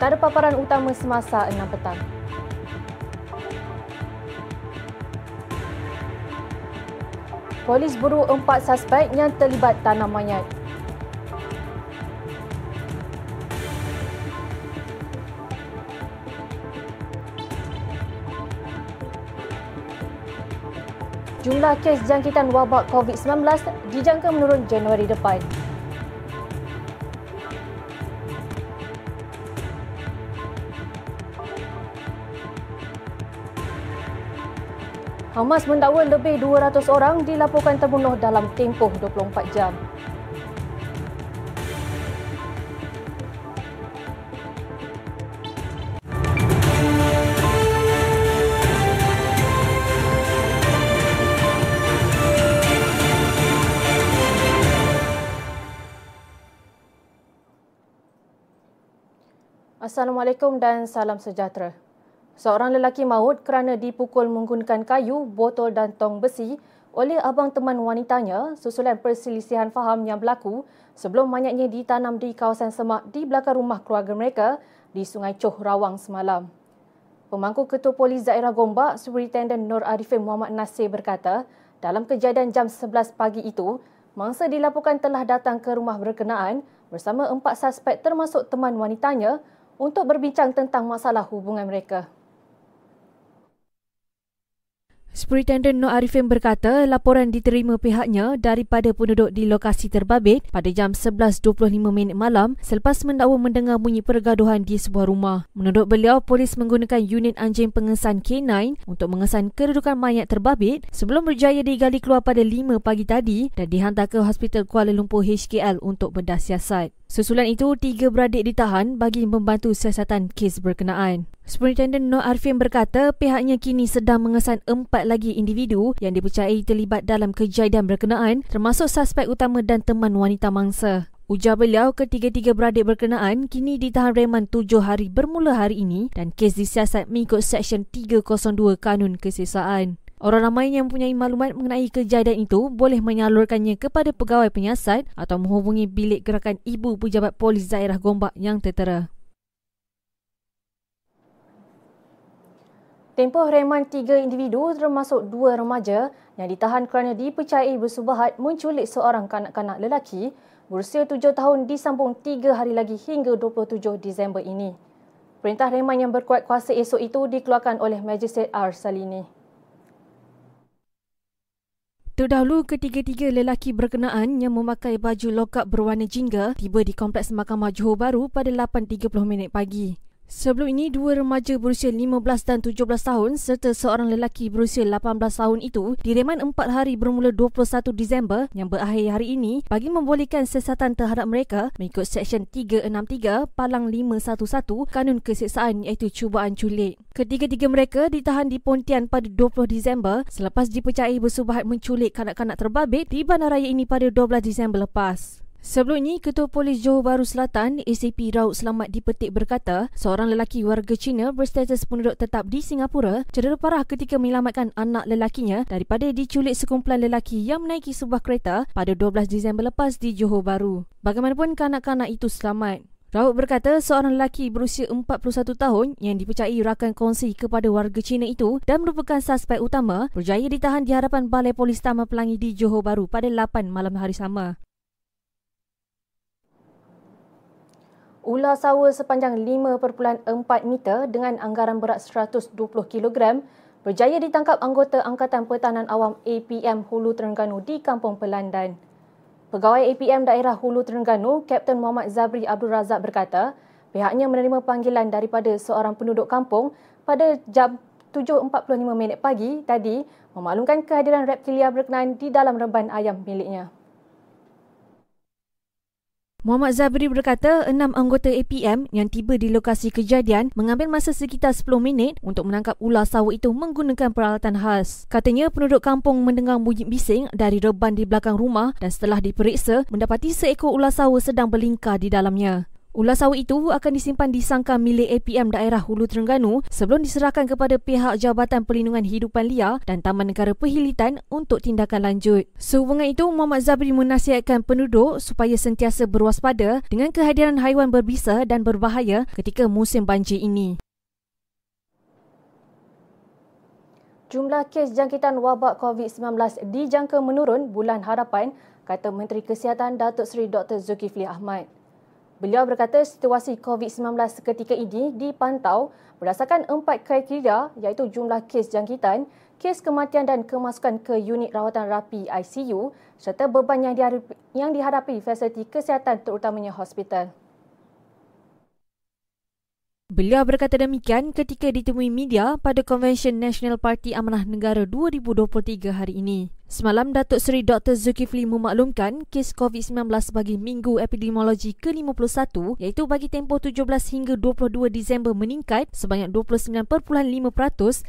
Antara paparan utama semasa 6 petang. Polis buru empat suspek yang terlibat tanam mayat. Jumlah kes jangkitan wabak COVID-19 dijangka menurun Januari depan. Hamas mendakwa lebih 200 orang dilaporkan terbunuh dalam tempoh 24 jam. Assalamualaikum dan salam sejahtera. Seorang lelaki maut kerana dipukul menggunakan kayu, botol dan tong besi oleh abang teman wanitanya susulan perselisihan faham yang berlaku sebelum mayatnya ditanam di kawasan semak di belakang rumah keluarga mereka di Sungai Choh Rawang semalam. Pemangku Ketua Polis Daerah Gombak, Superintendent Nur Arifin Muhammad Nasir berkata, dalam kejadian jam 11 pagi itu, mangsa dilaporkan telah datang ke rumah berkenaan bersama empat suspek termasuk teman wanitanya untuk berbincang tentang masalah hubungan mereka. Superintendent Nur Arifin berkata laporan diterima pihaknya daripada penduduk di lokasi terbabit pada jam 11.25 minit malam selepas mendakwa mendengar bunyi pergaduhan di sebuah rumah. Menurut beliau, polis menggunakan unit anjing pengesan K9 untuk mengesan kedudukan mayat terbabit sebelum berjaya digali keluar pada 5 pagi tadi dan dihantar ke Hospital Kuala Lumpur HKL untuk bedah siasat. Susulan itu, tiga beradik ditahan bagi membantu siasatan kes berkenaan. Superintendent Nur Arifin berkata pihaknya kini sedang mengesan empat lagi individu yang dipercayai terlibat dalam kejadian berkenaan termasuk suspek utama dan teman wanita mangsa. Ujar beliau ketiga-tiga beradik berkenaan kini ditahan reman tujuh hari bermula hari ini dan kes disiasat mengikut Seksyen 302 Kanun Kesesaan. Orang ramai yang mempunyai maklumat mengenai kejadian itu boleh menyalurkannya kepada pegawai penyiasat atau menghubungi bilik gerakan ibu pejabat polis daerah Gombak yang tertera. Tempoh reman tiga individu termasuk dua remaja yang ditahan kerana dipercayai bersubahat menculik seorang kanak-kanak lelaki berusia tujuh tahun disambung tiga hari lagi hingga 27 Disember ini. Perintah reman yang berkuat kuasa esok itu dikeluarkan oleh Magistrate R. Salini. Terdahulu, ketiga-tiga lelaki berkenaan yang memakai baju lokap berwarna jingga tiba di Kompleks Mahkamah Johor Bahru pada 8.30 minit pagi. Sebelum ini, dua remaja berusia 15 dan 17 tahun serta seorang lelaki berusia 18 tahun itu direman empat hari bermula 21 Disember yang berakhir hari ini bagi membolehkan sesatan terhadap mereka mengikut Seksyen 363 Palang 511 Kanun Keseksaan iaitu cubaan culik. Ketiga-tiga mereka ditahan di Pontian pada 20 Disember selepas dipercayai bersubahat menculik kanak-kanak terbabit di bandaraya ini pada 12 Disember lepas. Sebelum ini, Ketua Polis Johor Bahru Selatan, ACP Raut Selamat dipetik berkata, seorang lelaki warga Cina berstatus penduduk tetap di Singapura cedera parah ketika menyelamatkan anak lelakinya daripada diculik sekumpulan lelaki yang menaiki sebuah kereta pada 12 Disember lepas di Johor Bahru. Bagaimanapun kanak-kanak itu selamat. Raut berkata seorang lelaki berusia 41 tahun yang dipercayai rakan kongsi kepada warga Cina itu dan merupakan suspek utama berjaya ditahan di hadapan Balai Polis Taman Pelangi di Johor Bahru pada 8 malam hari sama. Ular sawa sepanjang 5.4 meter dengan anggaran berat 120 kg berjaya ditangkap anggota Angkatan Pertahanan Awam APM Hulu Terengganu di Kampung Pelandan. Pegawai APM Daerah Hulu Terengganu, Kapten Muhammad Zabri Abdul Razak berkata, pihaknya menerima panggilan daripada seorang penduduk kampung pada jam 7.45 minit pagi tadi memaklumkan kehadiran reptilia berkenaan di dalam reban ayam miliknya. Muhammad Zabri berkata enam anggota APM yang tiba di lokasi kejadian mengambil masa sekitar 10 minit untuk menangkap ular sawit itu menggunakan peralatan khas. Katanya penduduk kampung mendengar bunyi bising dari reban di belakang rumah dan setelah diperiksa mendapati seekor ular sawit sedang berlingkar di dalamnya. Ulas sawit itu akan disimpan di sangkar milik APM daerah Hulu Terengganu sebelum diserahkan kepada pihak Jabatan Perlindungan Hidupan Liar dan Taman Negara Perhilitan untuk tindakan lanjut. Sehubungan itu, Muhammad Zabri menasihatkan penduduk supaya sentiasa berwaspada dengan kehadiran haiwan berbisa dan berbahaya ketika musim banjir ini. Jumlah kes jangkitan wabak COVID-19 dijangka menurun bulan harapan, kata Menteri Kesihatan Datuk Seri Dr. Zulkifli Ahmad. Beliau berkata situasi COVID-19 seketika ini dipantau berdasarkan empat kriteria iaitu jumlah kes jangkitan, kes kematian dan kemasukan ke unit rawatan rapi ICU serta beban yang dihadapi, yang dihadapi fasiliti kesihatan terutamanya hospital. Beliau berkata demikian ketika ditemui media pada Convention National Party Amanah Negara 2023 hari ini. Semalam, Datuk Seri Dr. Zulkifli memaklumkan kes COVID-19 bagi Minggu Epidemiologi ke-51 iaitu bagi tempoh 17 hingga 22 Disember meningkat sebanyak 29.5%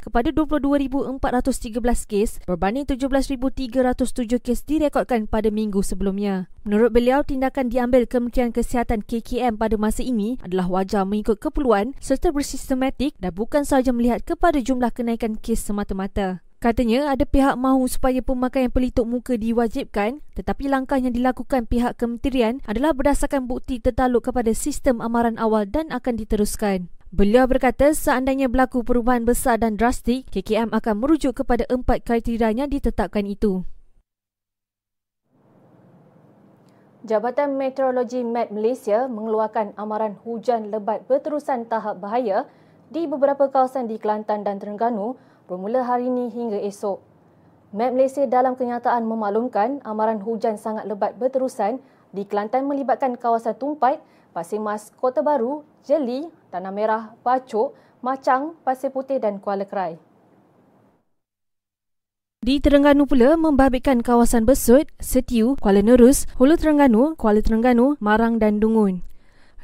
kepada 22,413 kes berbanding 17,307 kes direkodkan pada minggu sebelumnya. Menurut beliau, tindakan diambil Kementerian Kesihatan KKM pada masa ini adalah wajar mengikut keperluan serta bersistematik dan bukan sahaja melihat kepada jumlah kenaikan kes semata-mata. Katanya ada pihak mahu supaya pemakaian pelitup muka diwajibkan tetapi langkah yang dilakukan pihak kementerian adalah berdasarkan bukti tertaluk kepada sistem amaran awal dan akan diteruskan. Beliau berkata seandainya berlaku perubahan besar dan drastik, KKM akan merujuk kepada empat kriteria yang ditetapkan itu. Jabatan Meteorologi Met Malaysia mengeluarkan amaran hujan lebat berterusan tahap bahaya di beberapa kawasan di Kelantan dan Terengganu bermula hari ini hingga esok. Met Malaysia dalam kenyataan memaklumkan amaran hujan sangat lebat berterusan di Kelantan melibatkan kawasan Tumpat, Pasir Mas, Kota Baru, Jeli, Tanah Merah, Bacok, Macang, Pasir Putih dan Kuala Kerai. Di Terengganu pula membabitkan kawasan Besut, Setiu, Kuala Nerus, Hulu Terengganu, Kuala Terengganu, Marang dan Dungun.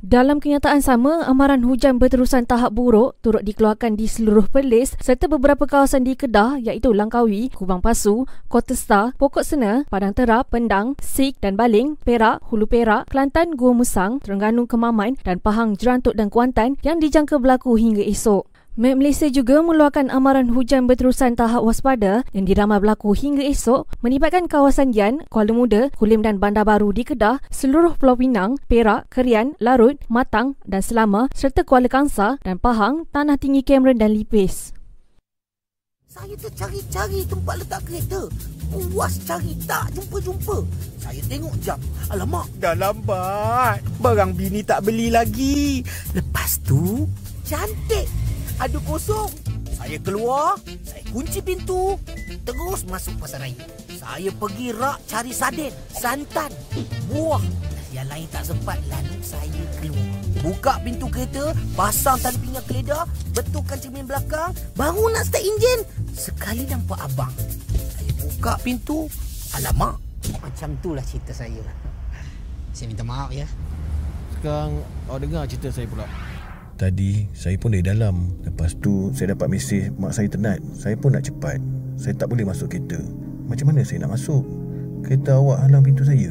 Dalam kenyataan sama, amaran hujan berterusan tahap buruk turut dikeluarkan di seluruh Perlis serta beberapa kawasan di Kedah iaitu Langkawi, Kubang Pasu, Kota Star, Pokok Sena, Padang Terap, Pendang, Sik dan Baling, Perak, Hulu Perak, Kelantan, Gua Musang, Terengganu Kemaman dan Pahang, Jerantuk dan Kuantan yang dijangka berlaku hingga esok. Met Malaysia juga mengeluarkan amaran hujan berterusan tahap waspada yang diramal berlaku hingga esok melibatkan kawasan Yan, Kuala Muda, Kulim dan Bandar Baru di Kedah, seluruh Pulau Pinang, Perak, Kerian, Larut, Matang dan Selama serta Kuala Kangsa dan Pahang, Tanah Tinggi Cameron dan Lipis. Saya tercari-cari tempat letak kereta. Puas cari tak jumpa-jumpa. Saya tengok jam. Alamak, dah lambat. Barang bini tak beli lagi. Lepas tu, cantik ada kosong. Saya keluar, saya kunci pintu, terus masuk pasar raya. Saya pergi rak cari sarden, santan, buah. Yang lain tak sempat, lalu saya keluar. Buka pintu kereta, pasang tali pinggang keledar, betulkan cermin belakang, baru nak start enjin. Sekali nampak abang. Saya buka pintu, alamak. Macam itulah cerita saya. Saya minta maaf ya. Sekarang awak dengar cerita saya pula. Tadi saya pun dari dalam. Lepas tu saya dapat mesej mak saya tenat Saya pun nak cepat. Saya tak boleh masuk kereta. Macam mana saya nak masuk? Kereta awak halang pintu saya.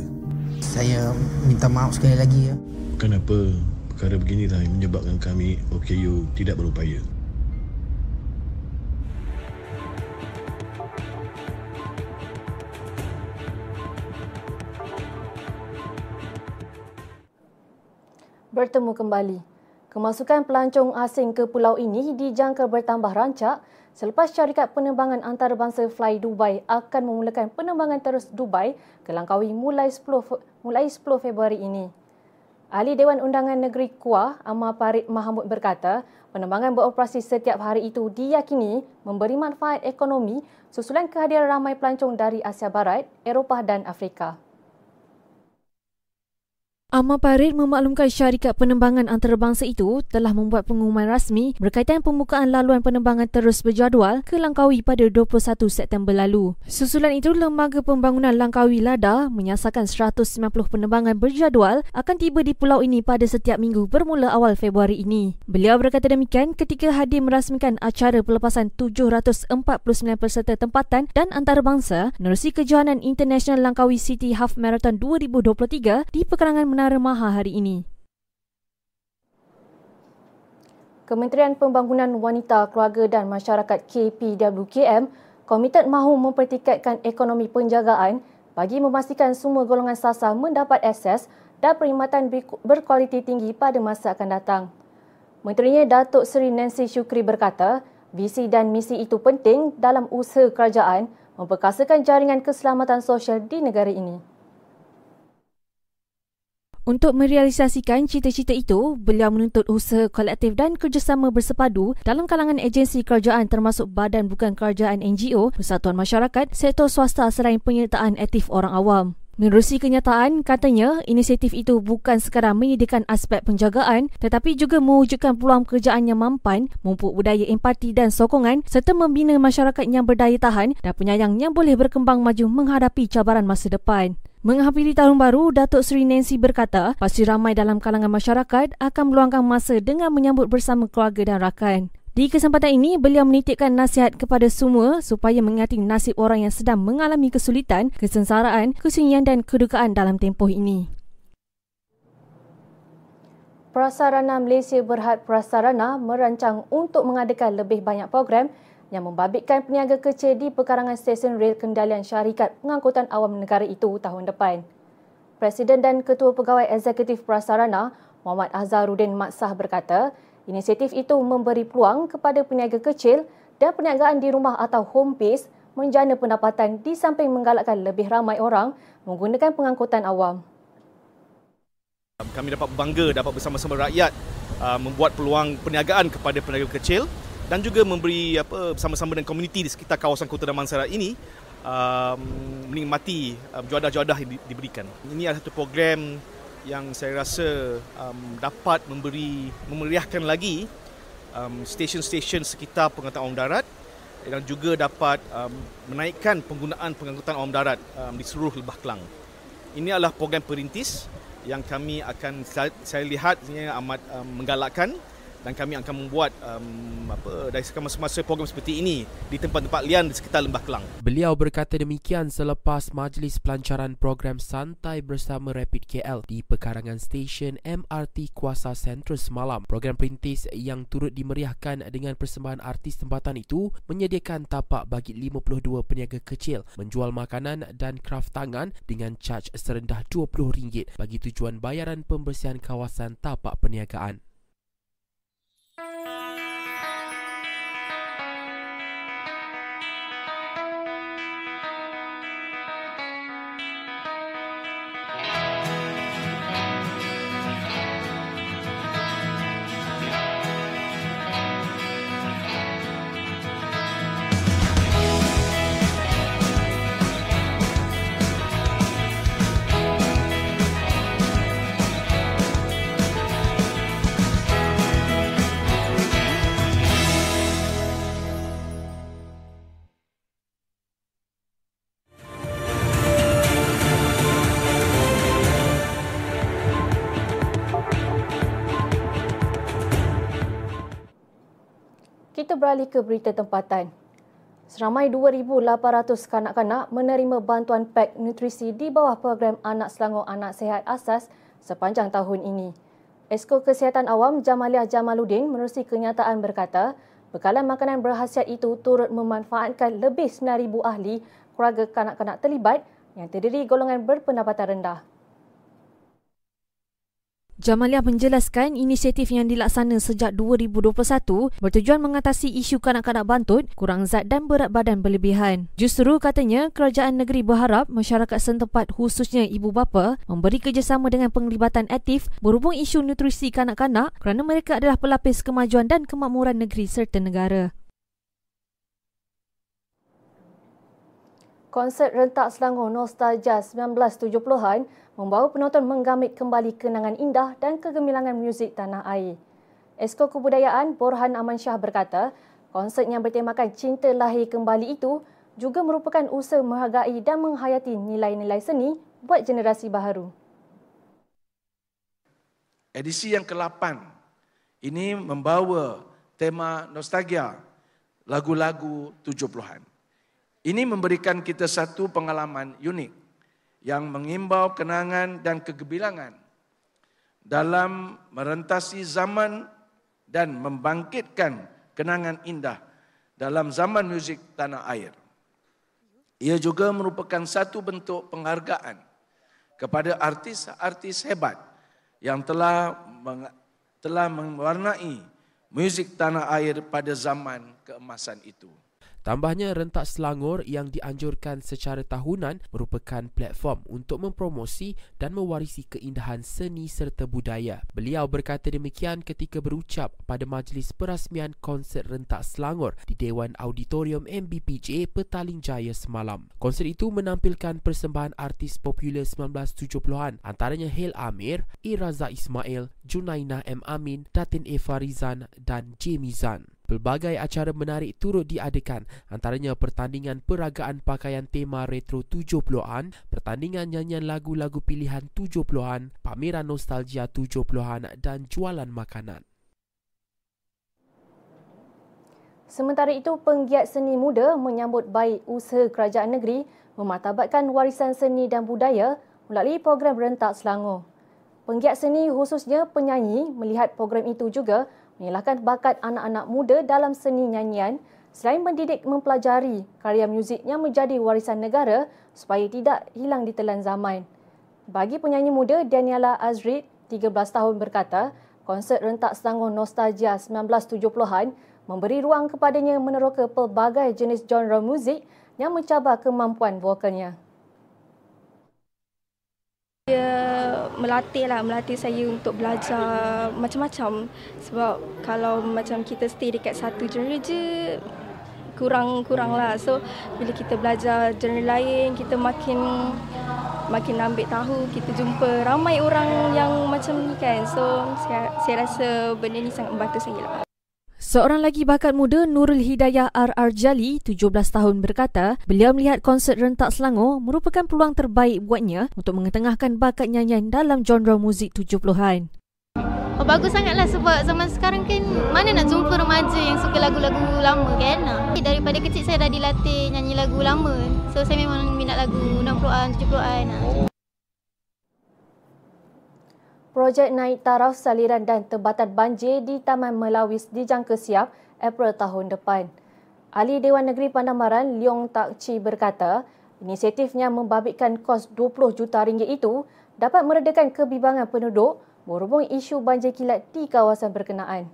Saya minta maaf sekali lagi ya. Kenapa perkara begini dah menyebabkan kami OKU tidak berupaya? Bertemu kembali Kemasukan pelancong asing ke pulau ini dijangka bertambah rancak selepas syarikat penerbangan antarabangsa Fly Dubai akan memulakan penerbangan terus Dubai ke Langkawi mulai 10 mulai 10 Februari ini. Ahli Dewan Undangan Negeri Kuah, Amar Parit Mahamud berkata, penerbangan beroperasi setiap hari itu diyakini memberi manfaat ekonomi susulan kehadiran ramai pelancong dari Asia Barat, Eropah dan Afrika. Amar Parit memaklumkan syarikat penerbangan antarabangsa itu telah membuat pengumuman rasmi berkaitan pembukaan laluan penerbangan terus berjadual ke Langkawi pada 21 September lalu. Susulan itu, Lembaga Pembangunan Langkawi LADA menyasarkan 190 penerbangan berjadual akan tiba di pulau ini pada setiap minggu bermula awal Februari ini. Beliau berkata demikian ketika hadir merasmikan acara pelepasan 749 peserta tempatan dan antarabangsa menerusi kejohanan International Langkawi City Half Marathon 2023 di pekarangan Menara Maha hari ini. Kementerian Pembangunan Wanita, Keluarga dan Masyarakat KPWKM komited mahu mempertikatkan ekonomi penjagaan bagi memastikan semua golongan sasar mendapat akses dan perkhidmatan berkualiti tinggi pada masa akan datang. Menterinya Datuk Seri Nancy Shukri berkata, visi dan misi itu penting dalam usaha kerajaan memperkasakan jaringan keselamatan sosial di negara ini. Untuk merealisasikan cita-cita itu, beliau menuntut usaha kolektif dan kerjasama bersepadu dalam kalangan agensi kerajaan termasuk badan bukan kerajaan NGO, persatuan masyarakat, sektor swasta selain penyertaan aktif orang awam. Menerusi kenyataan, katanya inisiatif itu bukan sekadar menyediakan aspek penjagaan tetapi juga mewujudkan peluang pekerjaan yang mampan, memupuk budaya empati dan sokongan serta membina masyarakat yang berdaya tahan dan penyayang yang boleh berkembang maju menghadapi cabaran masa depan. Menghafiri tahun baru, Datuk Seri Nancy berkata, pasti ramai dalam kalangan masyarakat akan meluangkan masa dengan menyambut bersama keluarga dan rakan. Di kesempatan ini, beliau menitipkan nasihat kepada semua supaya mengingati nasib orang yang sedang mengalami kesulitan, kesensaraan, kesunyian dan kedukaan dalam tempoh ini. Prasarana Malaysia Berhad Prasarana merancang untuk mengadakan lebih banyak program yang membabitkan peniaga kecil di pekarangan stesen rel kendalian syarikat pengangkutan awam negara itu tahun depan. Presiden dan Ketua Pegawai Eksekutif Prasarana, Muhammad Azharuddin Maksah berkata, inisiatif itu memberi peluang kepada peniaga kecil dan perniagaan di rumah atau home base menjana pendapatan di samping menggalakkan lebih ramai orang menggunakan pengangkutan awam. Kami dapat bangga dapat bersama-sama rakyat uh, membuat peluang perniagaan kepada peniaga kecil dan juga memberi apa bersama-sama dengan komuniti di sekitar kawasan Kota Damansara ini um, menikmati um, juadah-juadah yang di, diberikan. Ini adalah satu program yang saya rasa um, dapat memberi memeriahkan lagi um, stesen-stesen sekitar pengangkutan awam darat dan juga dapat um, menaikkan penggunaan pengangkutan awam darat um, di seluruh Lebah Kelang. Ini adalah program perintis yang kami akan saya, lihat amat um, menggalakkan dan kami akan membuat um, apa dari semasa program seperti ini di tempat-tempat lian di sekitar Lembah Kelang. Beliau berkata demikian selepas majlis pelancaran program santai bersama Rapid KL di pekarangan stesen MRT Kuasa Sentral semalam. Program perintis yang turut dimeriahkan dengan persembahan artis tempatan itu menyediakan tapak bagi 52 peniaga kecil menjual makanan dan kraft tangan dengan caj serendah RM20 bagi tujuan bayaran pembersihan kawasan tapak perniagaan. Beralih ke berita tempatan. Seramai 2,800 kanak-kanak menerima bantuan pak nutrisi di bawah program Anak Selangor Anak Sehat Asas sepanjang tahun ini. Esko Kesihatan Awam Jamaliah Jamaluddin menerusi kenyataan berkata, bekalan makanan berhasiat itu turut memanfaatkan lebih 9,000 ahli keluarga kanak-kanak terlibat yang terdiri golongan berpendapatan rendah. Jamaliah menjelaskan inisiatif yang dilaksana sejak 2021 bertujuan mengatasi isu kanak-kanak bantut, kurang zat dan berat badan berlebihan. Justru katanya kerajaan negeri berharap masyarakat setempat khususnya ibu bapa memberi kerjasama dengan penglibatan aktif berhubung isu nutrisi kanak-kanak kerana mereka adalah pelapis kemajuan dan kemakmuran negeri serta negara. Konsert rentak Selangor Nostalgia 1970-an membawa penonton menggamit kembali kenangan indah dan kegemilangan muzik tanah air. Esko Kebudayaan Borhan Aman Shah berkata, konsert yang bertemakan cinta lahir kembali itu juga merupakan usaha menghargai dan menghayati nilai-nilai seni buat generasi baharu. Edisi yang ke-8 ini membawa tema nostalgia lagu-lagu 70-an. Ini memberikan kita satu pengalaman unik yang mengimbau kenangan dan kegebilangan dalam merentasi zaman dan membangkitkan kenangan indah dalam zaman muzik tanah air. Ia juga merupakan satu bentuk penghargaan kepada artis-artis hebat yang telah telah mewarnai muzik tanah air pada zaman keemasan itu. Tambahnya rentak Selangor yang dianjurkan secara tahunan merupakan platform untuk mempromosi dan mewarisi keindahan seni serta budaya. Beliau berkata demikian ketika berucap pada majlis perasmian konsert rentak Selangor di Dewan Auditorium MBPJ Petaling Jaya semalam. Konsert itu menampilkan persembahan artis popular 1970-an antaranya Hil Amir, Iraza Ismail, Junaina M. Amin, Datin E. Farizan dan Jamie Zan. Pelbagai acara menarik turut diadakan antaranya pertandingan peragaan pakaian tema retro 70-an, pertandingan nyanyian lagu-lagu pilihan 70-an, pameran nostalgia 70-an dan jualan makanan. Sementara itu, penggiat seni muda menyambut baik usaha kerajaan negeri memartabatkan warisan seni dan budaya melalui program Rentak Selangor. Penggiat seni khususnya penyanyi melihat program itu juga menyalahkan bakat anak-anak muda dalam seni nyanyian selain mendidik mempelajari karya muzik yang menjadi warisan negara supaya tidak hilang di telan zaman. Bagi penyanyi muda Daniela Azrid, 13 tahun berkata, konsert rentak Selangor Nostalgia 1970-an memberi ruang kepadanya meneroka pelbagai jenis genre muzik yang mencabar kemampuan vokalnya. Dia melatih lah, melatih saya untuk belajar macam-macam. Sebab kalau macam kita stay dekat satu genre je, kurang-kurang lah. So, bila kita belajar genre lain, kita makin makin ambil tahu, kita jumpa ramai orang yang macam ni kan. So, saya, saya rasa benda ni sangat membantu saya lah. Seorang lagi bakat muda Nurul Hidayah RR Jali, 17 tahun berkata, beliau melihat konsert Rentak Selangor merupakan peluang terbaik buatnya untuk mengetengahkan bakat nyanyian dalam genre muzik 70-an. Oh, bagus sangatlah sebab zaman sekarang kan mana nak jumpa remaja yang suka lagu-lagu lama kan. Daripada kecil saya dah dilatih nyanyi lagu lama. So saya memang minat lagu 60-an, 70-an. Projek naik taraf saliran dan tebatan banjir di Taman Melawis dijangka siap April tahun depan. Ahli Dewan Negeri Pandamaran Leong Tak Chi berkata, inisiatifnya membabitkan kos 20 juta ringgit itu dapat meredakan kebimbangan penduduk berhubung isu banjir kilat di kawasan berkenaan.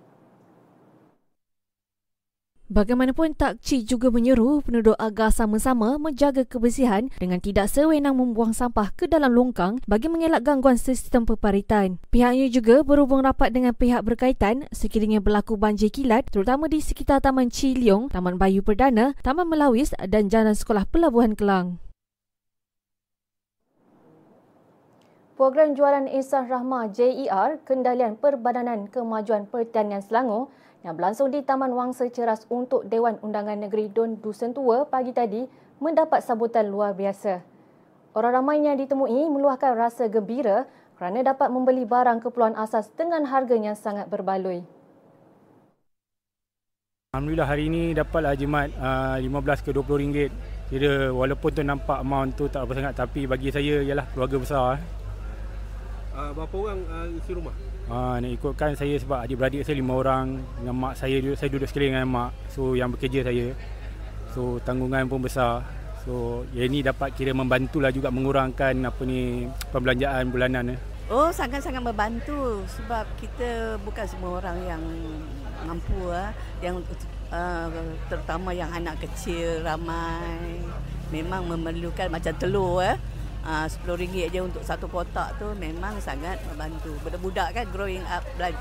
Bagaimanapun Tak Cik juga menyeru penduduk agar sama-sama menjaga kebersihan dengan tidak sewenang membuang sampah ke dalam longkang bagi mengelak gangguan sistem peparitan. Pihaknya juga berhubung rapat dengan pihak berkaitan sekiranya berlaku banjir kilat terutama di sekitar Taman Ciliong, Taman Bayu Perdana, Taman Melawis dan Jalan Sekolah Pelabuhan Kelang. Program Jualan Ihsan Rahmah JER Kendalian Perbadanan Kemajuan Pertanian Selangor yang berlangsung di Taman Wangsa Ceras untuk Dewan Undangan Negeri Don Dusun Tua pagi tadi mendapat sambutan luar biasa. Orang ramai yang ditemui meluahkan rasa gembira kerana dapat membeli barang keperluan asas dengan harga yang sangat berbaloi. Alhamdulillah hari ini dapatlah jimat uh, 15 ke 20 ringgit. Kira walaupun tu nampak amount tu tak apa sangat tapi bagi saya ialah keluarga besar. Uh, berapa orang uh, isi rumah? Ha, nak ikutkan saya sebab adik-beradik saya lima orang dengan mak saya duduk saya duduk sekeliling dengan mak. So yang bekerja saya. So tanggungan pun besar. So yang ini dapat kira membantulah juga mengurangkan apa ni pembelanjaan bulanan. Eh. Oh sangat-sangat membantu sebab kita bukan semua orang yang mampu ah yang uh, terutama yang anak kecil ramai memang memerlukan macam telur eh Ah, RM10 je untuk satu kotak tu memang sangat membantu. Budak-budak kan growing up like,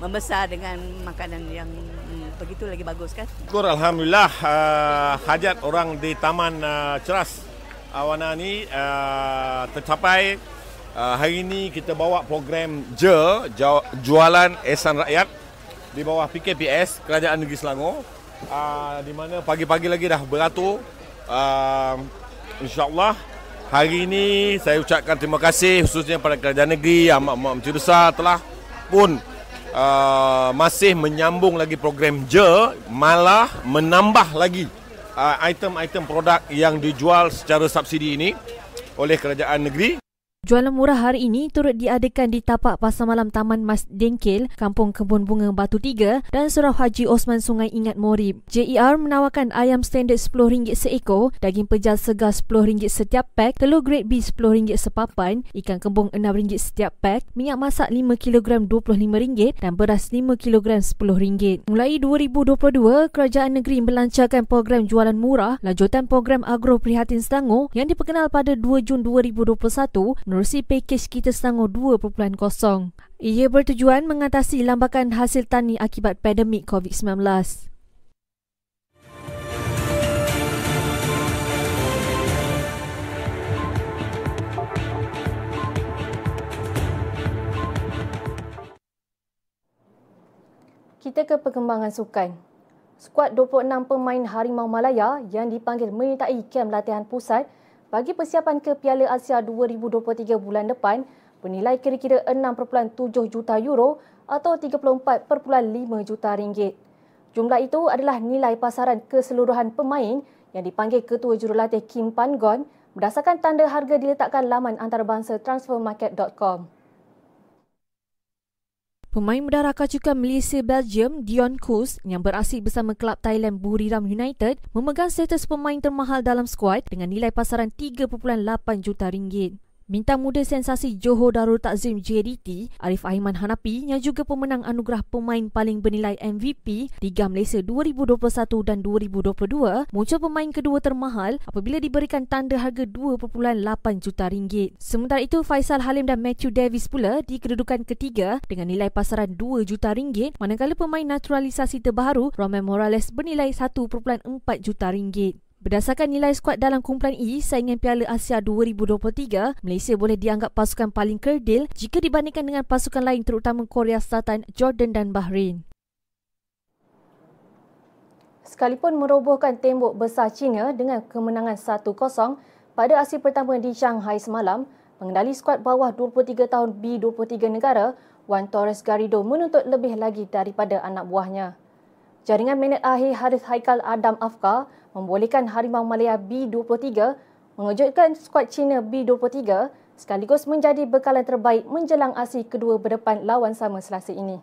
membesar dengan makanan yang hmm, begitu lagi bagus kan. Syukur Alhamdulillah uh, hajat orang di Taman uh, Ceras Awana ni uh, tercapai. Uh, hari ini kita bawa program JE, Jualan Esan Rakyat di bawah PKPS, Kerajaan Negeri Selangor. Uh, di mana pagi-pagi lagi dah beratur. Uh, InsyaAllah Hari ini saya ucapkan terima kasih khususnya kepada kerajaan negeri amat-amat Menteri Besar telah pun uh, masih menyambung lagi program JE malah menambah lagi uh, item-item produk yang dijual secara subsidi ini oleh kerajaan negeri. Jualan murah hari ini turut diadakan di tapak Pasar Malam Taman Mas Dengkil, Kampung Kebun Bunga Batu Tiga dan Surau Haji Osman Sungai Ingat Morib. JER menawarkan ayam standard RM10 seekor, daging pejal segar RM10 setiap pack, telur grade B RM10 sepapan, ikan kembung RM6 setiap pack, minyak masak 5 kg RM25 dan beras 5 kg RM10. Mulai 2022, Kerajaan Negeri melancarkan program jualan murah lanjutan program Agro Prihatin Selangor yang diperkenal pada 2 Jun 2021 menerusi pakej kita Selangor 2.0. Ia bertujuan mengatasi lambakan hasil tani akibat pandemik COVID-19. Kita ke perkembangan sukan. Skuad 26 pemain Harimau Malaya yang dipanggil menyertai kem latihan pusat bagi persiapan ke Piala Asia 2023 bulan depan bernilai kira-kira 6.7 juta euro atau 34.5 juta ringgit. Jumlah itu adalah nilai pasaran keseluruhan pemain yang dipanggil Ketua Jurulatih Kim Pan Gon berdasarkan tanda harga diletakkan laman antarabangsa transfermarket.com. Pemain muda rakacukan Malaysia Belgium Dion Kus yang beraksi bersama klub Thailand Buriram United memegang status pemain termahal dalam skuad dengan nilai pasaran 3.8 juta ringgit. Bintang muda sensasi Johor Darul Takzim JDT, Arif Aiman Hanapi yang juga pemenang anugerah pemain paling bernilai MVP Liga Malaysia 2021 dan 2022, muncul pemain kedua termahal apabila diberikan tanda harga 2.8 juta ringgit. Sementara itu, Faisal Halim dan Matthew Davis pula di kedudukan ketiga dengan nilai pasaran 2 juta ringgit, manakala pemain naturalisasi terbaru Roman Morales bernilai 1.4 juta ringgit. Berdasarkan nilai skuad dalam kumpulan E saingan Piala Asia 2023, Malaysia boleh dianggap pasukan paling kerdil jika dibandingkan dengan pasukan lain terutama Korea Selatan, Jordan dan Bahrain. Sekalipun merobohkan tembok besar China dengan kemenangan 1-0 pada aksi pertama di Shanghai semalam, pengendali skuad bawah 23 tahun B23 negara, Juan Torres Garrido menuntut lebih lagi daripada anak buahnya. Jaringan minit akhir Haris Haikal Adam Afkar membolehkan Harimau Malaya B23 mengejutkan skuad China B23 sekaligus menjadi bekalan terbaik menjelang aksi kedua berdepan lawan sama selasa ini.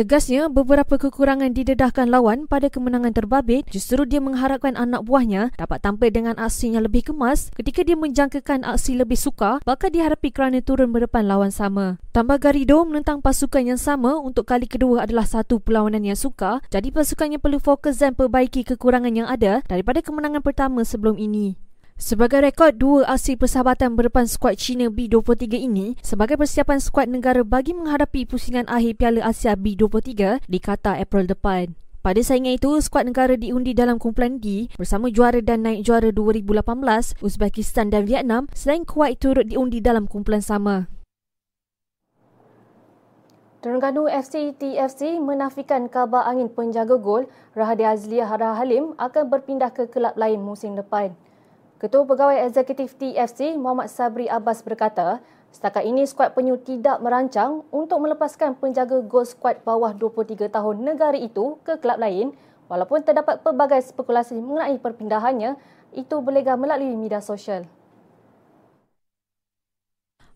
Tegasnya, beberapa kekurangan didedahkan lawan pada kemenangan terbabit justru dia mengharapkan anak buahnya dapat tampil dengan aksi yang lebih kemas ketika dia menjangkakan aksi lebih suka bakal dihadapi kerana turun berdepan lawan sama. Tambah Garido menentang pasukan yang sama untuk kali kedua adalah satu perlawanan yang suka jadi pasukannya perlu fokus dan perbaiki kekurangan yang ada daripada kemenangan pertama sebelum ini. Sebagai rekod dua aksi persahabatan berdepan skuad China B23 ini sebagai persiapan skuad negara bagi menghadapi pusingan akhir Piala Asia B23 di Qatar April depan. Pada saingan itu, skuad negara diundi dalam kumpulan D bersama juara dan naik juara 2018, Uzbekistan dan Vietnam selain Kuwait turut diundi dalam kumpulan sama. Terengganu FC TFC menafikan kabar angin penjaga gol Rahadi Azliah Hara Halim akan berpindah ke kelab lain musim depan. Ketua Pegawai Eksekutif TFC Muhammad Sabri Abbas berkata, setakat ini skuad penyu tidak merancang untuk melepaskan penjaga gol skuad bawah 23 tahun negara itu ke kelab lain walaupun terdapat pelbagai spekulasi mengenai perpindahannya itu berlegar melalui media sosial.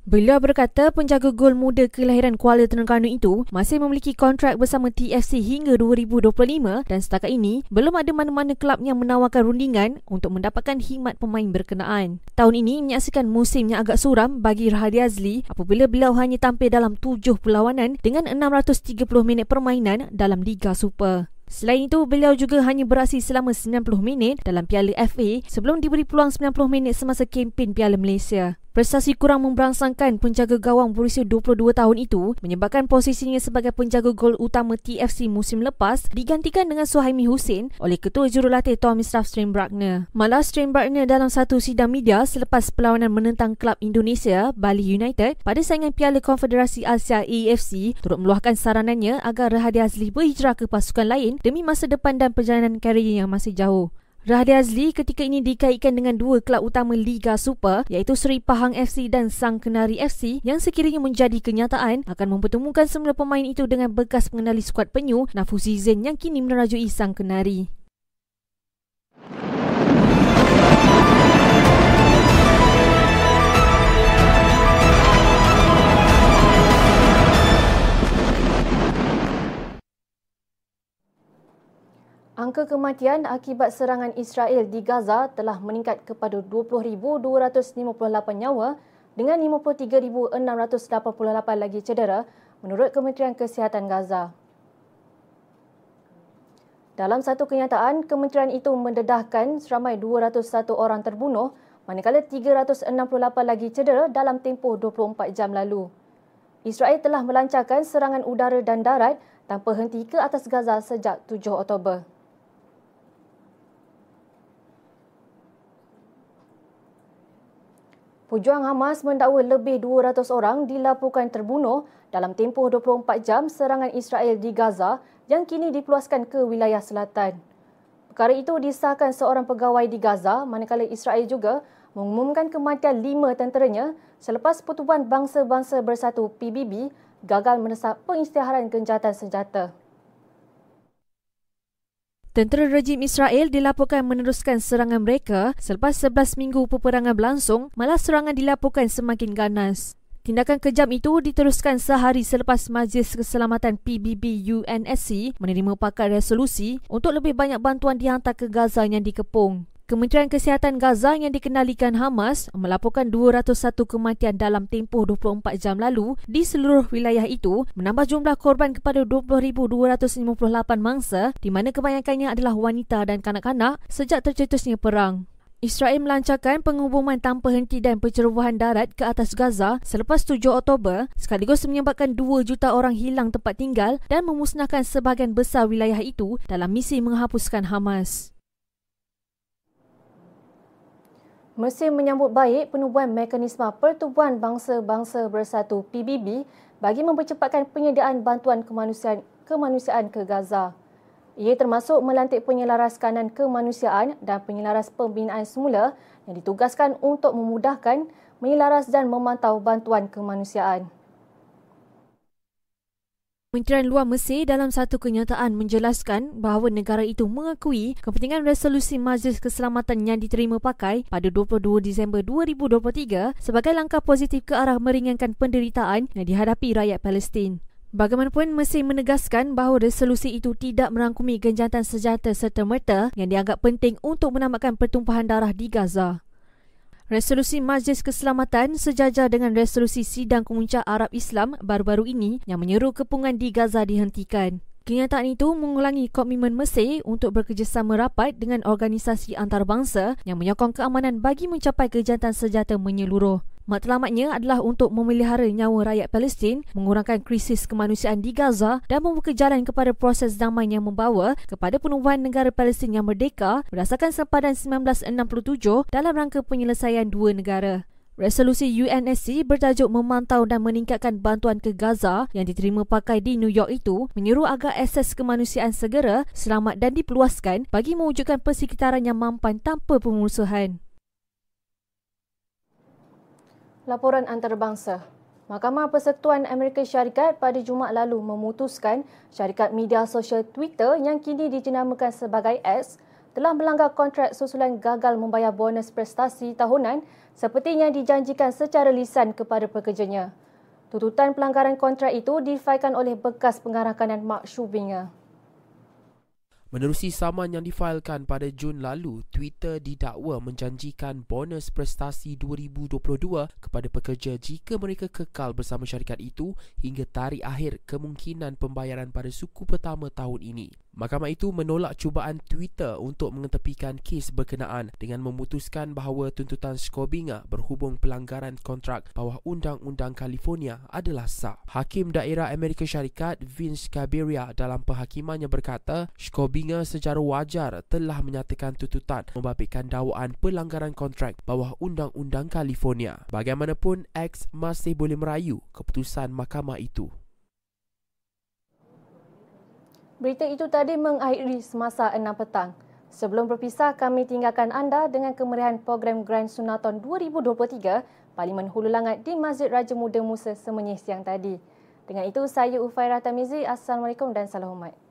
Beliau berkata penjaga gol muda kelahiran Kuala Terengganu itu masih memiliki kontrak bersama TFC hingga 2025 dan setakat ini belum ada mana-mana kelab yang menawarkan rundingan untuk mendapatkan khidmat pemain berkenaan. Tahun ini menyaksikan musim yang agak suram bagi Rahadi Azli apabila beliau hanya tampil dalam tujuh perlawanan dengan 630 minit permainan dalam Liga Super. Selain itu, beliau juga hanya beraksi selama 90 minit dalam Piala FA sebelum diberi peluang 90 minit semasa kempen Piala Malaysia. Prestasi kurang memberangsangkan penjaga gawang berusia 22 tahun itu menyebabkan posisinya sebagai penjaga gol utama TFC musim lepas digantikan dengan Suhaimi Hussein oleh Ketua Jurulatih Tommy Staff Steinbruckner. Malah Steinbruckner dalam satu sidang media selepas perlawanan menentang klub Indonesia, Bali United, pada saingan Piala Konfederasi Asia AFC turut meluahkan saranannya agar Rahadi Azli berhijrah ke pasukan lain demi masa depan dan perjalanan karier yang masih jauh. Rahadi Azli ketika ini dikaitkan dengan dua kelab utama Liga Super iaitu Seri Pahang FC dan Sang Kenari FC yang sekiranya menjadi kenyataan akan mempertemukan semula pemain itu dengan bekas pengendali skuad penyu Nafuzi Zain yang kini menerajui Sang Kenari. Angka kematian akibat serangan Israel di Gaza telah meningkat kepada 20,258 nyawa dengan 53,688 lagi cedera menurut Kementerian Kesihatan Gaza. Dalam satu kenyataan, kementerian itu mendedahkan seramai 201 orang terbunuh manakala 368 lagi cedera dalam tempoh 24 jam lalu. Israel telah melancarkan serangan udara dan darat tanpa henti ke atas Gaza sejak 7 Oktober. Pejuang Hamas mendakwa lebih 200 orang dilaporkan terbunuh dalam tempoh 24 jam serangan Israel di Gaza yang kini dipeluaskan ke wilayah selatan. Perkara itu disahkan seorang pegawai di Gaza manakala Israel juga mengumumkan kematian lima tenteranya selepas Pertubuhan Bangsa-Bangsa Bersatu PBB gagal menesak pengisytiharan gencatan senjata. Tentera rejim Israel dilaporkan meneruskan serangan mereka selepas 11 minggu peperangan berlangsung, malah serangan dilaporkan semakin ganas. Tindakan kejam itu diteruskan sehari selepas Majlis Keselamatan PBB UNSC menerima pakar resolusi untuk lebih banyak bantuan dihantar ke Gaza yang dikepung. Kementerian Kesihatan Gaza yang dikenalikan Hamas melaporkan 201 kematian dalam tempoh 24 jam lalu di seluruh wilayah itu menambah jumlah korban kepada 20,258 mangsa di mana kebanyakannya adalah wanita dan kanak-kanak sejak tercetusnya perang. Israel melancarkan pengumuman tanpa henti dan pencerobohan darat ke atas Gaza selepas 7 Oktober sekaligus menyebabkan 2 juta orang hilang tempat tinggal dan memusnahkan sebahagian besar wilayah itu dalam misi menghapuskan Hamas. Mesir menyambut baik penubuhan mekanisme Pertubuhan Bangsa-Bangsa Bersatu PBB bagi mempercepatkan penyediaan bantuan kemanusiaan, kemanusiaan ke Gaza. Ia termasuk melantik penyelaras kanan kemanusiaan dan penyelaras pembinaan semula yang ditugaskan untuk memudahkan, menyelaras dan memantau bantuan kemanusiaan. Kementerian Luar Mesir dalam satu kenyataan menjelaskan bahawa negara itu mengakui kepentingan resolusi Majlis Keselamatan yang diterima pakai pada 22 Disember 2023 sebagai langkah positif ke arah meringankan penderitaan yang dihadapi rakyat Palestin. Bagaimanapun, Mesir menegaskan bahawa resolusi itu tidak merangkumi genjatan senjata serta-merta yang dianggap penting untuk menamatkan pertumpahan darah di Gaza. Resolusi Majlis Keselamatan sejajar dengan resolusi Sidang Kemuncak Arab Islam baru-baru ini yang menyeru kepungan di Gaza dihentikan. Kenyataan itu mengulangi komitmen Mesir untuk bekerjasama rapat dengan organisasi antarabangsa yang menyokong keamanan bagi mencapai kejantan sejata menyeluruh. Matlamatnya adalah untuk memelihara nyawa rakyat Palestin, mengurangkan krisis kemanusiaan di Gaza dan membuka jalan kepada proses damai yang membawa kepada penubuhan negara Palestin yang merdeka berdasarkan sempadan 1967 dalam rangka penyelesaian dua negara. Resolusi UNSC bertajuk memantau dan meningkatkan bantuan ke Gaza yang diterima pakai di New York itu menyeru agar akses kemanusiaan segera, selamat dan dipeluaskan bagi mewujudkan persekitaran yang mampan tanpa pemusuhan. Laporan antarabangsa. Mahkamah Persekutuan Amerika Syarikat pada Jumaat lalu memutuskan syarikat media sosial Twitter yang kini dijenamakan sebagai X telah melanggar kontrak susulan gagal membayar bonus prestasi tahunan seperti yang dijanjikan secara lisan kepada pekerjanya. Tututan pelanggaran kontrak itu difailkan oleh bekas pengarah kanan Mark Schubinger. Menerusi saman yang difailkan pada Jun lalu, Twitter didakwa menjanjikan bonus prestasi 2022 kepada pekerja jika mereka kekal bersama syarikat itu hingga tarikh akhir kemungkinan pembayaran pada suku pertama tahun ini. Mahkamah itu menolak cubaan Twitter untuk mengetepikan kes berkenaan dengan memutuskan bahawa tuntutan Skobinga berhubung pelanggaran kontrak bawah Undang-Undang California adalah sah. Hakim Daerah Amerika Syarikat Vince Cabiria dalam penghakimannya berkata Skobinga secara wajar telah menyatakan tuntutan membabitkan dakwaan pelanggaran kontrak bawah Undang-Undang California. Bagaimanapun, X masih boleh merayu keputusan mahkamah itu. Berita itu tadi mengakhiri semasa 6 petang. Sebelum berpisah, kami tinggalkan anda dengan kemeriahan program Grand Sunaton 2023 Parlimen Hulu Langat di Masjid Raja Muda Musa Semenyih siang tadi. Dengan itu, saya Ufairah Tamizi. Assalamualaikum dan salam hormat.